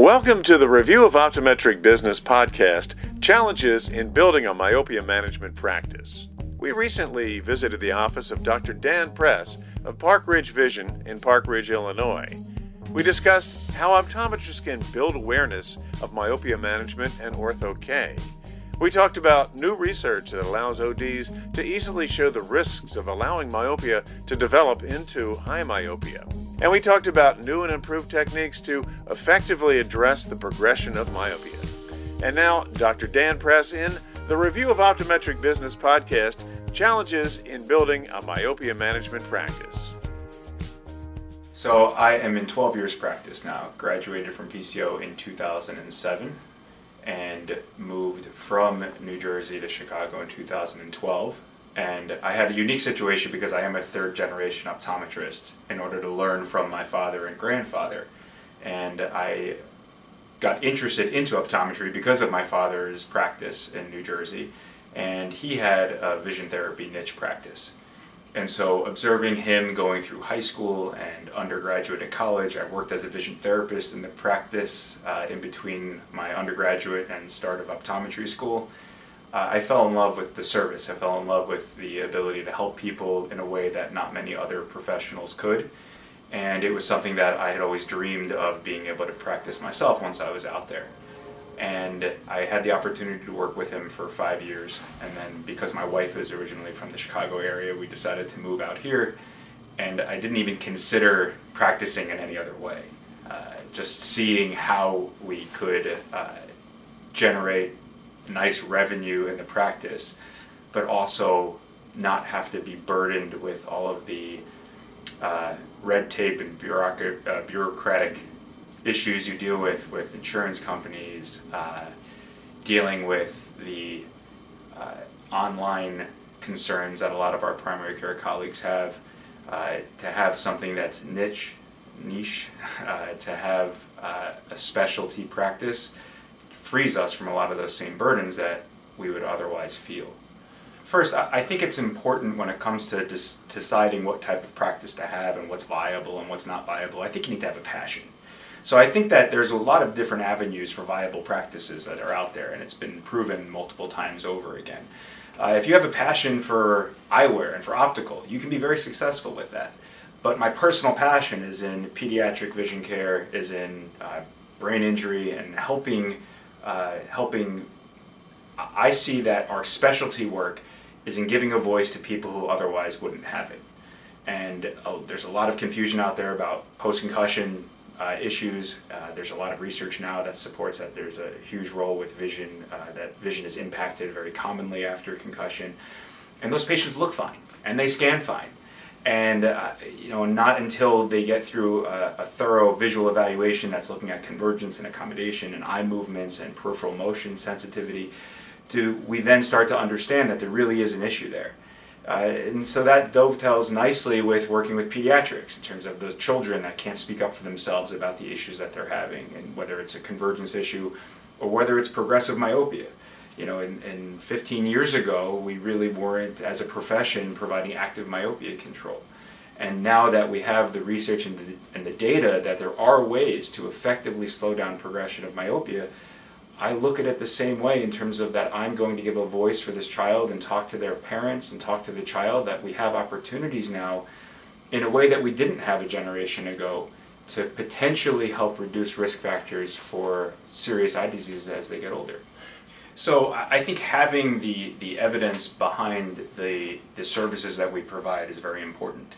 Welcome to the Review of Optometric Business podcast Challenges in Building a Myopia Management Practice. We recently visited the office of Dr. Dan Press of Park Ridge Vision in Park Ridge, Illinois. We discussed how optometrists can build awareness of myopia management and ortho-K. We talked about new research that allows ODs to easily show the risks of allowing myopia to develop into high myopia. And we talked about new and improved techniques to effectively address the progression of myopia. And now, Dr. Dan Press in the Review of Optometric Business podcast Challenges in Building a Myopia Management Practice. So, I am in 12 years practice now, graduated from PCO in 2007 and moved from New Jersey to Chicago in 2012 and I had a unique situation because I am a third generation optometrist in order to learn from my father and grandfather. And I got interested into optometry because of my father's practice in New Jersey. And he had a vision therapy niche practice. And so, observing him going through high school and undergraduate at college, I worked as a vision therapist in the practice uh, in between my undergraduate and start of optometry school uh, I fell in love with the service. I fell in love with the ability to help people in a way that not many other professionals could. And it was something that I had always dreamed of being able to practice myself once I was out there. And I had the opportunity to work with him for five years. And then, because my wife is originally from the Chicago area, we decided to move out here. And I didn't even consider practicing in any other way. Uh, just seeing how we could uh, generate nice revenue in the practice, but also not have to be burdened with all of the uh, red tape and bureaucratic, uh, bureaucratic issues you deal with with insurance companies, uh, dealing with the uh, online concerns that a lot of our primary care colleagues have, uh, to have something that's niche, niche, uh, to have a specialty practice frees us from a lot of those same burdens that we would otherwise feel. First, I think it's important when it comes to deciding what type of practice to have and what's viable and what's not viable. I think you need to have a passion. So I think that there's a lot of different avenues for viable practices that are out there, and it's been proven multiple times over again. Uh, if you have a passion for eyewear and for optical, you can be very successful with that. But my personal passion is in pediatric vision care, is in uh, brain injury, and helping uh, helping. I see that our specialty work is in giving a voice to people who otherwise wouldn't have it. And uh, there's a lot of confusion out there about post concussion uh, issues. Uh, there's a lot of research now that supports that there's a huge role with vision, uh, that vision is impacted very commonly after concussion. And those patients look fine and they scan fine and uh, you know not until they get through a, a, thorough visual evaluation that's looking at convergence and accommodation and eye movements and peripheral motion sensitivity do we then start to understand that there really is an issue there. Uh, and so that dovetails nicely with working with pediatrics in terms of the children that can't speak up for themselves about the issues that they're having and whether it's a convergence issue or whether it's progressive myopia you know, in, in 15 years ago, we really weren't, as a profession, providing active myopia control. And now that we have the research and the, and the data that there are ways to effectively slow down progression of myopia, I look at it the same way in terms of that I'm going to give a voice for this child and talk to their parents and talk to the child, that we have opportunities now in a way that we didn't have a generation ago to potentially help reduce risk factors for serious eye diseases as they get older. So I think having the, the evidence behind the, the services that we provide is very important.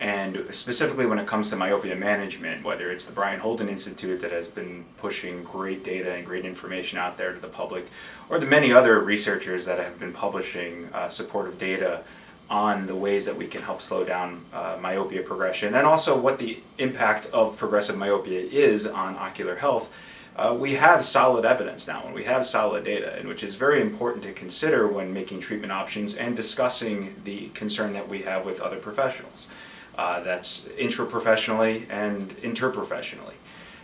And specifically when it comes to myopia management, whether it's the Brien Holden Institute that has been pushing great data and great information out there to the public, or the many other researchers that have been publishing uh, supportive data on the ways that we can help slow down uh, myopia progression, and also what the impact of progressive myopia is on ocular health, uh, we have solid evidence now and we have solid data, and which is very important to consider when making treatment options and discussing the concern that we have with other professionals. Uh, that's intraprofessionally and interprofessionally.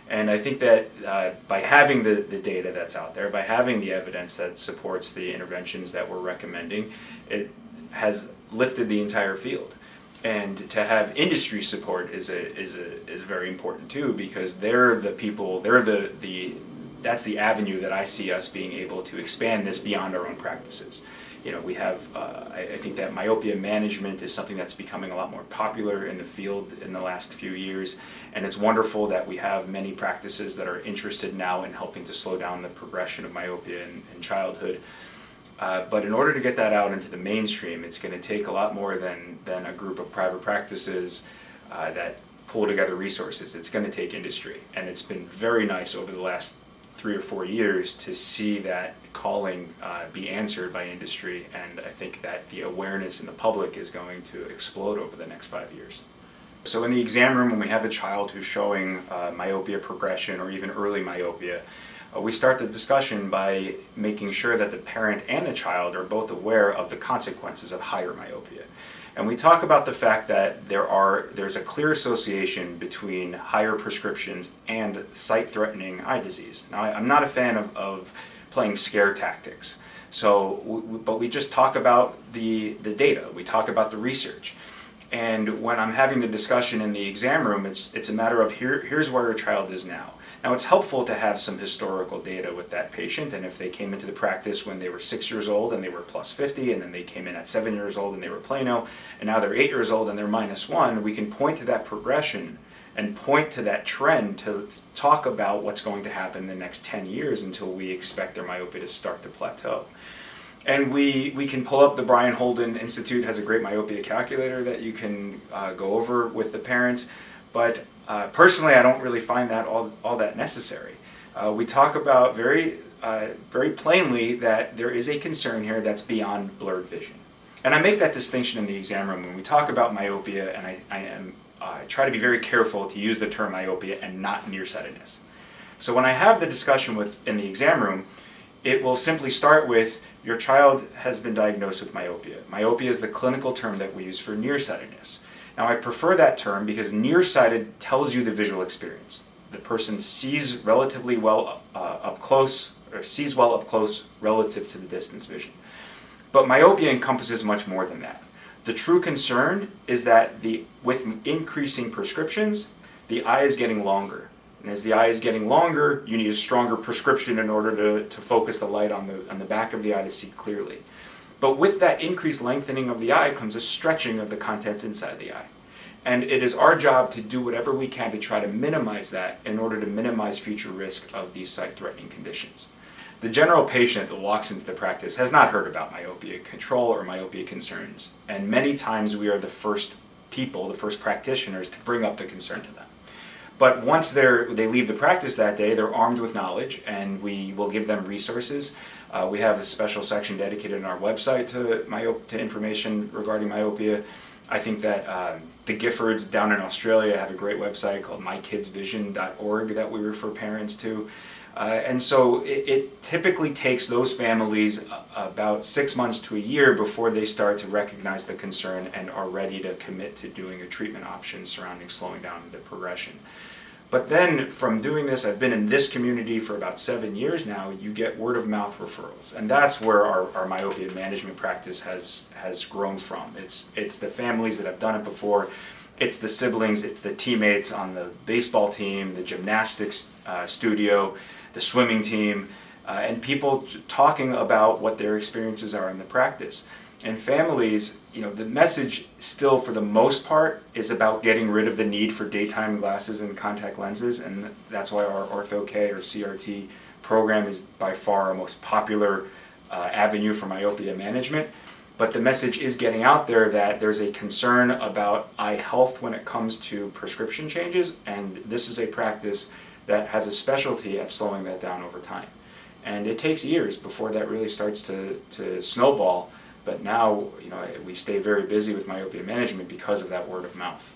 And I think that uh, by having the, the data that's out there, by having the evidence that supports the interventions that we're recommending, it has lifted the entire field. And to have industry support is a, is a, is very important too because they're the people they're the the that's the avenue that I see us being able to expand this beyond our own practices. You know, we have, uh, I, I, think that myopia management is something that's becoming a lot more popular in the field in the last few years. And it's wonderful that we have many practices that are interested now in helping to slow down the progression of myopia in, in childhood. Uh, but in order to get that out into the mainstream, it's going to take a lot more than, than a group of private practices uh, that pull together resources. It's going to take industry. And it's been very nice over the last three or four years to see that calling uh, be answered by industry. And I think that the awareness in the public is going to explode over the next five years. So in the exam room, when we have a child who's showing uh, myopia progression or even early myopia, uh, we start the discussion by making sure that the parent and the child are both aware of the consequences of higher myopia. And we talk about the fact that there are there's a clear association between higher prescriptions and sight-threatening eye disease. Now, I, am not a fan of, of playing scare tactics. So, but we just talk about the, the data. We talk about the research. And when I'm having the discussion in the exam room, it's, it's a matter of here, here's where your child is now. Now, it's helpful to have some historical data with that patient, and if they came into the practice when they were six years old and they were plus 50, and then they came in at seven years old and they were plano, and now they're eight years old and they're minus one, we can point to that progression and point to that trend to talk about what's going to happen in the next 10 years until we expect their myopia to start to plateau. And we, we can pull up the Brien Holden Institute has a great myopia calculator that you can uh, go over with the parents. But uh, personally, I don't really find that all, all that necessary. Uh, we talk about very, uh, very plainly that there is a concern here that's beyond blurred vision. And I make that distinction in the exam room when we talk about myopia, and I, I am I try to be very careful to use the term myopia and not nearsightedness. So when I have the discussion with in the exam room, it will simply start with your child has been diagnosed with myopia. Myopia is the clinical term that we use for nearsightedness. Now I prefer that term because nearsighted tells you the visual experience. The person sees relatively well uh, up close, or sees well up close relative to the distance vision. But myopia encompasses much more than that. The true concern is that the, with increasing prescriptions, the eye is getting longer. And as the eye is getting longer, you need a stronger prescription in order to, to focus the light on the, on the back of the eye to see clearly. But with that increased lengthening of the eye comes a stretching of the contents inside the eye. And it is our job to do whatever we can to try to minimize that in order to minimize future risk of these sight-threatening conditions. The general patient that walks into the practice has not heard about myopia control or myopia concerns, and many times we are the first people, the first practitioners to bring up the concern to them. But once they leave the practice that day, they're armed with knowledge, and we will give them resources. Uh, we have a special section dedicated on our website to, myop- to information regarding myopia. I think that uh, the Giffords down in Australia have a great website called mykidsvision.org that we refer parents to. Uh, and so it, it, typically takes those families about six months to a year before they start to recognize the concern and are ready to commit to doing a treatment option surrounding slowing down the progression. But then from doing this, I've been in this community for about seven years now, you get word of mouth referrals. And that's where our, our myopia management practice has, has grown from. It's, it's the families that have done it before, it's the siblings, it's the teammates on the baseball team, the gymnastics uh, studio, the swimming team, uh, and people talking about what their experiences are in the practice. And families, you know, the message still, for the most part, is about getting rid of the need for daytime glasses and contact lenses, and that's why our Ortho-K or CRT program is by far our most popular uh, avenue for myopia management. But the message is getting out there that there's a concern about eye health when it comes to prescription changes, and this is a practice that has a specialty at slowing that down over time. And it takes years before that really starts to, to snowball, but now you know we stay very busy with myopia management because of that word of mouth.